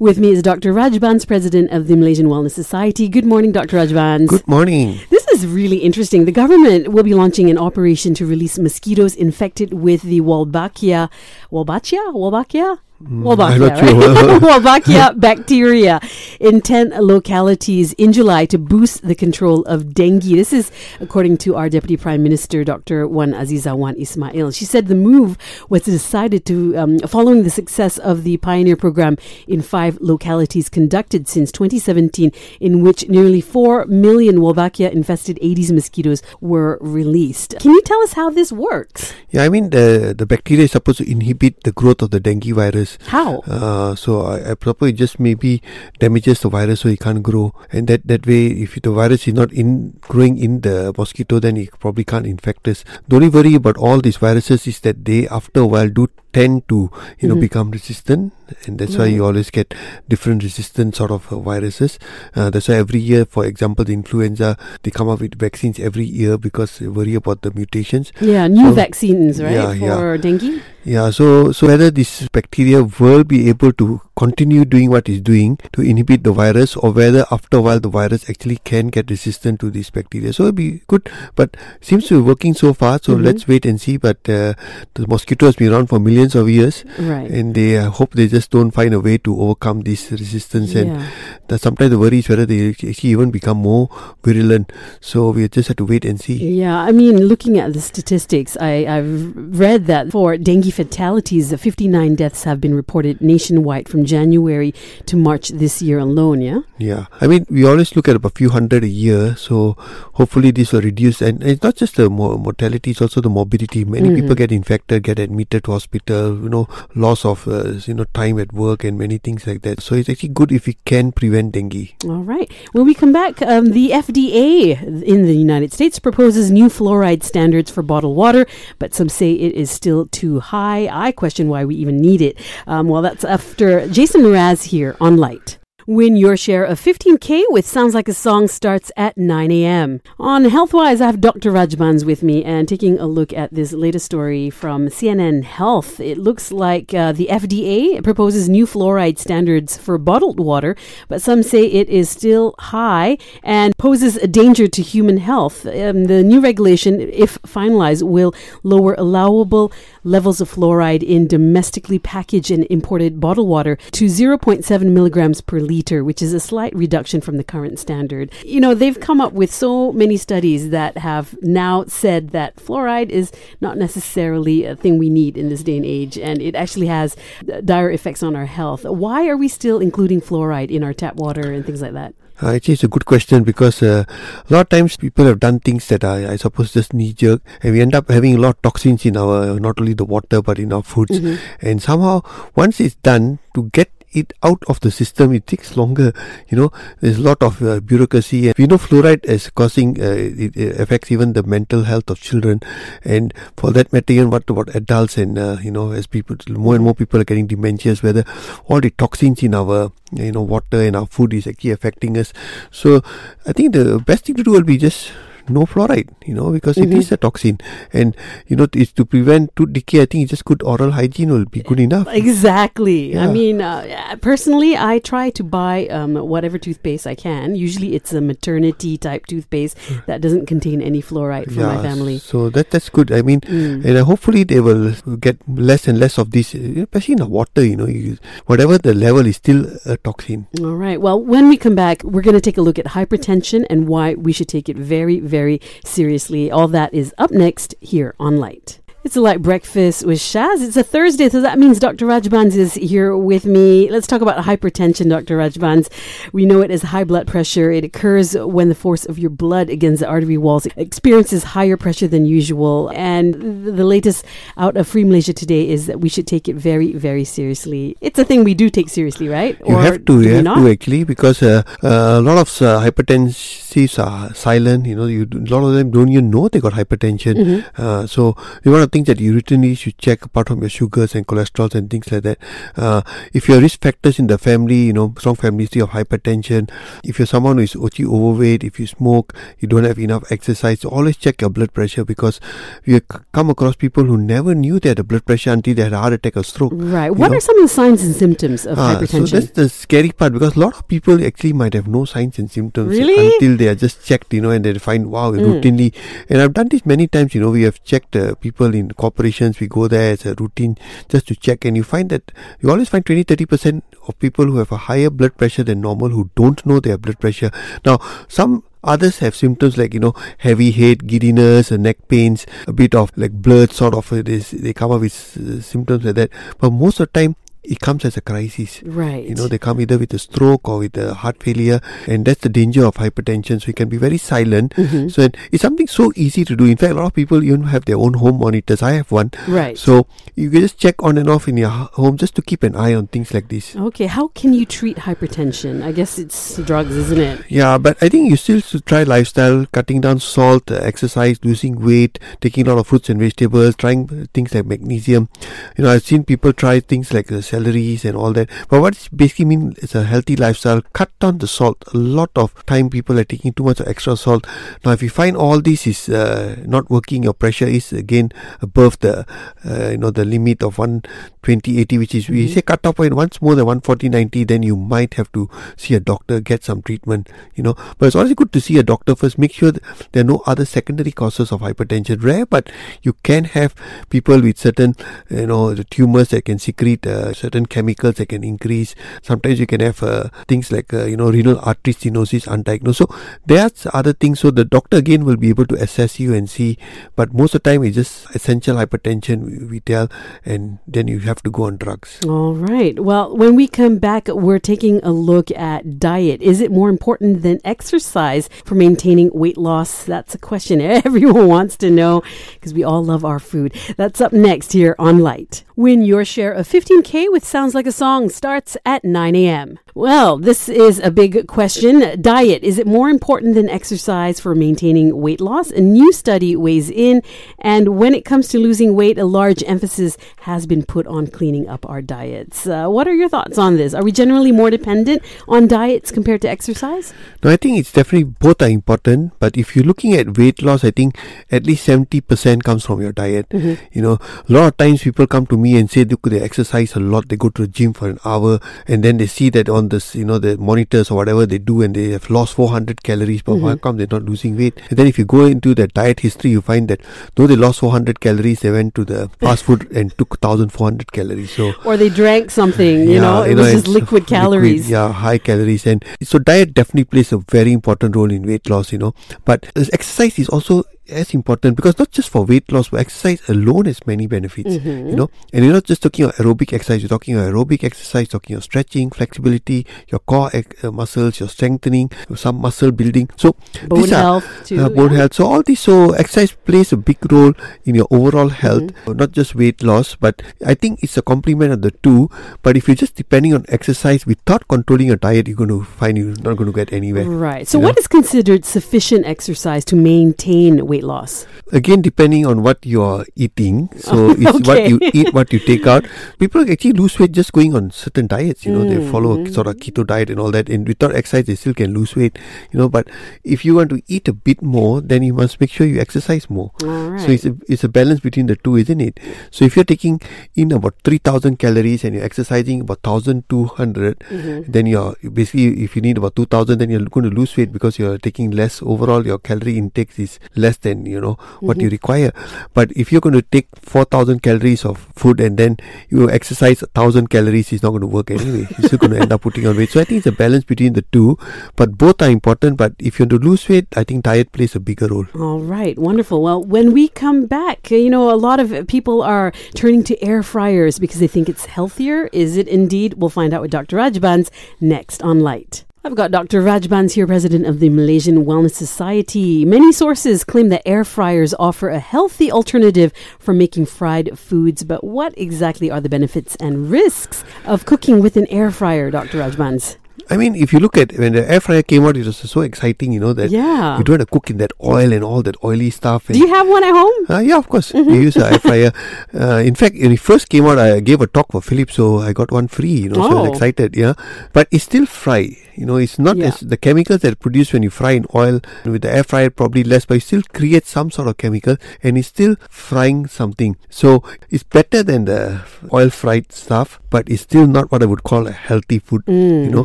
With me is Dr. Rajbans, president of the Malaysian Wellness Society. Good morning, Dr. Rajbans. Good morning. This is really interesting. The government will be launching an operation to release mosquitoes infected with the Wolbachia. Wolbachia? Wolbachia? Wolbachia, right? Wolbachia bacteria in 10 localities in July to boost the control of dengue. This is according to our Deputy Prime Minister, Dr. Wan Azizah Wan Ismail. She said the move was decided to, um, following the success of the Pioneer program in five localities conducted since 2017, in which nearly 4 million Wolbachia infested Aedes mosquitoes were released. Can you tell us how this works? Yeah, I mean the the bacteria is supposed to inhibit the growth of the dengue virus. How? Uh, so I, I probably just maybe damages the virus so it can't grow, and that that way, if the virus is not in growing in the mosquito, then it probably can't infect us. The only worry about all these viruses is that they, after a while, do tend to you know Mhm. become resistant, and that's why you always get different resistant sort of uh, viruses. Uh, that's why every year, for example, the influenza, they come up with vaccines every year because they worry about the mutations. Yeah, new So- vaccines, right, Yeah, yeah. dengue? Yeah, so so whether this bacteria will be able to continue doing what it's doing to inhibit the virus, or whether after a while the virus actually can get resistant to this bacteria. So it'll be good, but seems to be working so far. So Mhm. let's wait and see. But uh, the mosquito has been around for millions of years, Right. and they uh, hope they just don't find a way to overcome this resistance. And yeah. the, sometimes the worry is whether they actually even become more virulent. So we just have to wait and see. Yeah, I mean, looking at the statistics, I, I've read that for dengue fatalities, 59 deaths have been reported nationwide from January to March this year alone, yeah? Yeah, I mean, we always look at about a few hundred a year, so hopefully this will reduce. And it's not just the mo- mortality; it's also the morbidity. Many people Mhm. get infected, get admitted to hospital. You know, loss of uh, you know time at work and many things like that. So it's actually good if we can prevent dengue. All right. When we come back, um, the FDA in the United States proposes new fluoride standards for bottled water, but some say it is still too high. I question why we even need it. Um, well, that's after Jason Mraz here on Lite. Win your share of 15K with Sounds Like a Song starts at 9 a.m. On Healthwise, I have Dr. Rajbans with me and taking a look at this latest story from CNN Health. It looks like uh, the FDA proposes new fluoride standards for bottled water, but some say it is still high and poses a danger to human health. Um, the new regulation, if finalized, will lower allowable levels of fluoride in domestically packaged and imported bottled water to 0.7 milligrams per liter, which is a slight reduction from the current standard. You know, they've come up with so many studies that have now said that fluoride is not necessarily a thing we need in this day and age, and it actually has dire effects on our health. Why are we still including fluoride in our tap water and things like that? Uh, actually, it's a good question because uh, a lot of times people have done things that are, I suppose, just knee jerk, and we end up having a lot of toxins in our not only the water but in our foods. Mhm. And somehow, once it's done, to get it out of the system, it takes longer. You know, there's a lot of uh, bureaucracy, and we know fluoride is causing uh, it, affects even the mental health of children, and for that matter, even what about adults and uh, you know, as people, more and more people are getting dementias, whether all the toxins in our you know water and our food is actually affecting us. So, I think the best thing to do will be just no fluoride, you know, because it Mhm. is a toxin, and you know, it's to prevent tooth decay. I think just good oral hygiene will be good enough. Exactly. I mean, uh, yeah, personally, I try to buy um, whatever toothpaste I can. Usually, it's a maternity type toothpaste that doesn't contain any fluoride for my family. So that that's good. I mean, Mm. and uh, hopefully they will get less and less of this, especially in the water. You know, you, whatever the level is still a toxin. All right. Well, when we come back, we're going to take a look at hypertension and why we should take it very, very seriously. All that is up next here on Lite. It's a Lite breakfast with Shaz. It's a Thursday, so that means Dr. Rajbans is here with me. Let's talk about hypertension, Dr. Rajbans. We know it as high blood pressure. It occurs when the force of your blood against the artery walls experiences higher pressure than usual. And the latest out of Free Malaysia today is that we should take it very, very seriously. It's a thing we do take seriously, right? You Or have to, you have not? to actually, because uh, uh, a lot of uh, hypertensives are silent. You know, you a lot of them don't even know they got hypertension. Mhm. Uh, so we want to think things that you routinely should check apart from your sugars and cholesterols and things like that. Uh, if your risk factors in the family, you know, strong family history of hypertension, if you're someone who is overweight, if you smoke, you don't have enough exercise, always check your blood pressure because we come across people who never knew they had a blood pressure until they had a heart attack or stroke. Right. What know? are some of the signs and symptoms of ah, hypertension? So that's the scary part because a lot of people actually might have no signs and symptoms really? until they are just checked, you know, and they find, wow, mm. routinely. And I've done this many times, you know, we have checked uh, people in corporations, we go there as a routine just to check, and you find that you always find 20 30% of people who have a higher blood pressure than normal who don't know they have blood pressure. Now, some Others have symptoms like you know heavy head, giddiness, neck pains, a bit of like blurred sort of is. They come up with uh, symptoms like that. But most of the time, it comes as a crisis. Right. You know, they come either with a stroke or with a heart failure, and that's the danger of hypertension. So you can be very silent. Mm-hmm. So it's something so easy to do. In fact, a lot of people even have their own home monitors. I have one. Right. So you can just check on and off in your home just to keep an eye on things like this. Okay. How can you treat hypertension? I guess it's drugs, isn't it? Yeah, but I think you still should try lifestyle, cutting down salt, uh, exercise, losing weight, taking a lot of fruits and vegetables, trying things like magnesium. You know, I've seen people try things like uh, calories and all that. But what it basically means is a healthy lifestyle. Cut down the salt. A lot of time people are taking too much extra salt. Now, if you find all this is uh, not working, your pressure is again above the uh, you know the limit of 120 80, which is mm-hmm. we say cut off point once more than 140 90, then you might have to see a doctor, get some treatment. You know, but it's always good to see a doctor first. Make sure there are no other secondary causes of hypertension. Rare, but you can have people with certain you know the tumors that can secrete uh, certain chemicals that can increase. Sometimes you can have uh, things like uh, you know renal artery stenosis undiagnosed. So there's other things. So the doctor again will be able to assess you and see. But most of the time it's just essential hypertension we tell, and then you have to go on drugs. All right. Well, when we come back, we're taking a look at diet. Is it more important than exercise for maintaining weight loss? That's a question everyone wants to know because we all love our food. That's up next here on Lite. Win your share of 15K with Sounds Like a Song starts at 9 a.m. Well, this is a big question. Diet, is it more important than exercise for maintaining weight loss? A new study weighs in, and when it comes to losing weight, a large emphasis has been put on cleaning up our diets. Uh, what are your thoughts on this? Are we generally more dependent on diets compared to exercise? No, I think it's definitely both are important, but if you're looking at weight loss, I think at least 70% comes from your diet. Mm-hmm. You know, a lot of times people come to me and say look they exercise a lot they go to the gym for an hour and then they see that on this you know the monitors or whatever they do and they have lost 400 calories but mm-hmm. how come they're not losing weight and then if you go into the diet history you find that though they lost 400 calories they went to the fast food and took 1400 calories so or they drank something you yeah, know? it you know, was just liquid calories. liquid, yeah high calories. And so diet definitely plays a very important role in weight loss you know? But uh, exercise is also as important because not just for weight loss, but exercise alone has many benefits. Mm-hmm. You know, and you're not just talking about aerobic exercise. You're talking about aerobic exercise, talking about stretching, flexibility, your core uh, muscles, your strengthening, some muscle building. So bone health are, too. Uh, bone yeah. health. So all this. So exercise plays a big role in your overall health, mm-hmm. not just weight loss. But I think it's a complement of the two. But if you're just depending on exercise without controlling your diet, you're going to find you're not going to get anywhere. Right. So what know? is considered sufficient exercise to maintain weight weight loss? Again, depending on what you are eating. So it's okay. what you eat, what you take out. People actually lose weight just going on certain diets. You know, mm. they follow a sort of keto diet and all that. And without exercise, they still can lose weight. You know, but if you want to eat a bit more, then you must make sure you exercise more. Right. So it's a, it's a balance between the two, isn't it? So if you're taking in about 3,000 calories and you're exercising about 1,200, mm-hmm. then you're basically, if you need about 2,000, then you're going to lose weight because you're taking less overall. Your calorie intake is less than you know what mm-hmm. you require. But if you're going to take 4000 calories of food and then you exercise 1000 calories it's not going to work anyway. You're still going to end up putting on weight. So i think it's a balance between the two but both are important. But if you want to lose weight i think diet plays a bigger role. All right. Wonderful. Well when we come back you know a lot of people are turning to air fryers because they think it's healthier. Is it indeed? We'll find out with dr rajbans next on Lite I've got Dr. Rajbans here, president of the Malaysian Wellness Society. Many sources claim that air fryers offer a healthy alternative for making fried foods, but what exactly are the benefits and risks of cooking with an air fryer, Dr. Rajbans? I mean, if you look at when the air fryer came out, it was so exciting, you know, that Yeah. you don't have to cook in that oil and all that oily stuff. And, Do you have one at home? uh, yeah, of course. We use an air fryer. Uh, in fact, when it first came out, I gave a talk for Philips, so I got one free. You know, so I was Oh. excited. Yeah, but it's still fry. You know, it's not Yeah. as the chemicals that are produced when you fry in oil with the air fryer probably less, but it still create some sort of chemical, and it's still frying something. So it's better than the oil fried stuff, but it's still not what I would call a healthy food. You know,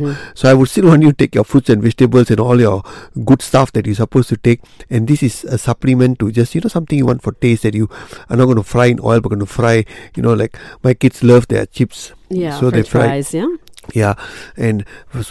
Mm-hmm. so I would still want you to take your fruits and vegetables and all your good stuff that you're supposed to take, and this is a supplement to just you know something you want for taste that you are not going to fry in oil, but going to fry. You know, like my kids love their chips, Yeah, so they fry. fries. Yeah. Yeah, and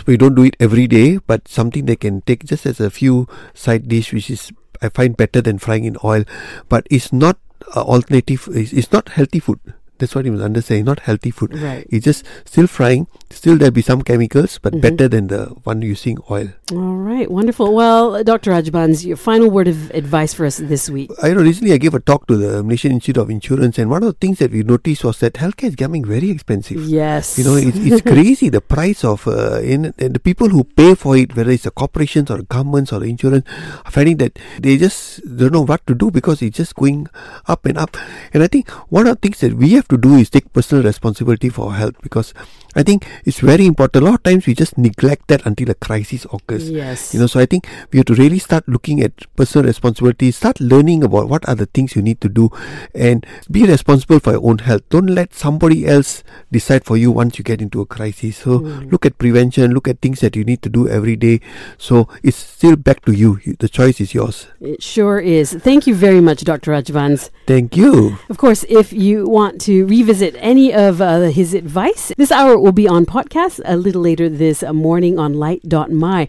we don't do it every day, but something they can take just as a few side dish, which is I find better than frying in oil, but it's not uh, alternative. It's, it's not healthy food. That's what you must understand. Not healthy food. Right. It's just still frying. Still there'll be some chemicals, but Mhm. better than the one using oil. All right. Wonderful. Well, Dr. Rajbans, your final word of advice for us this week. I know recently I gave a talk to the Malaysian Institute of Insurance, and one of the things that we noticed was that healthcare is becoming very expensive. Yes. You know, it's, it's crazy the price of uh, in and the people who pay for it, whether it's the corporations or the governments or the insurance, are finding that they just don't know what to do because it's just going up and up. And I think one of the things that we have to do is take personal responsibility for health because I think it's very important. A lot of times we just neglect that until a crisis occurs. Yes. You know, so I think we have to really start looking at personal responsibility, start learning about what are the things you need to do, and be responsible for your own health. Don't let somebody else decide for you once you get into a crisis. So Mm. look at prevention, look at things that you need to do every day. So it's still back to you. The choice is yours. It sure is. Thank you very much, Dr. Rajbans. Thank you. Of course, if you want to revisit any of uh, his advice, this hour will be on podcast a little later this morning on lite.my.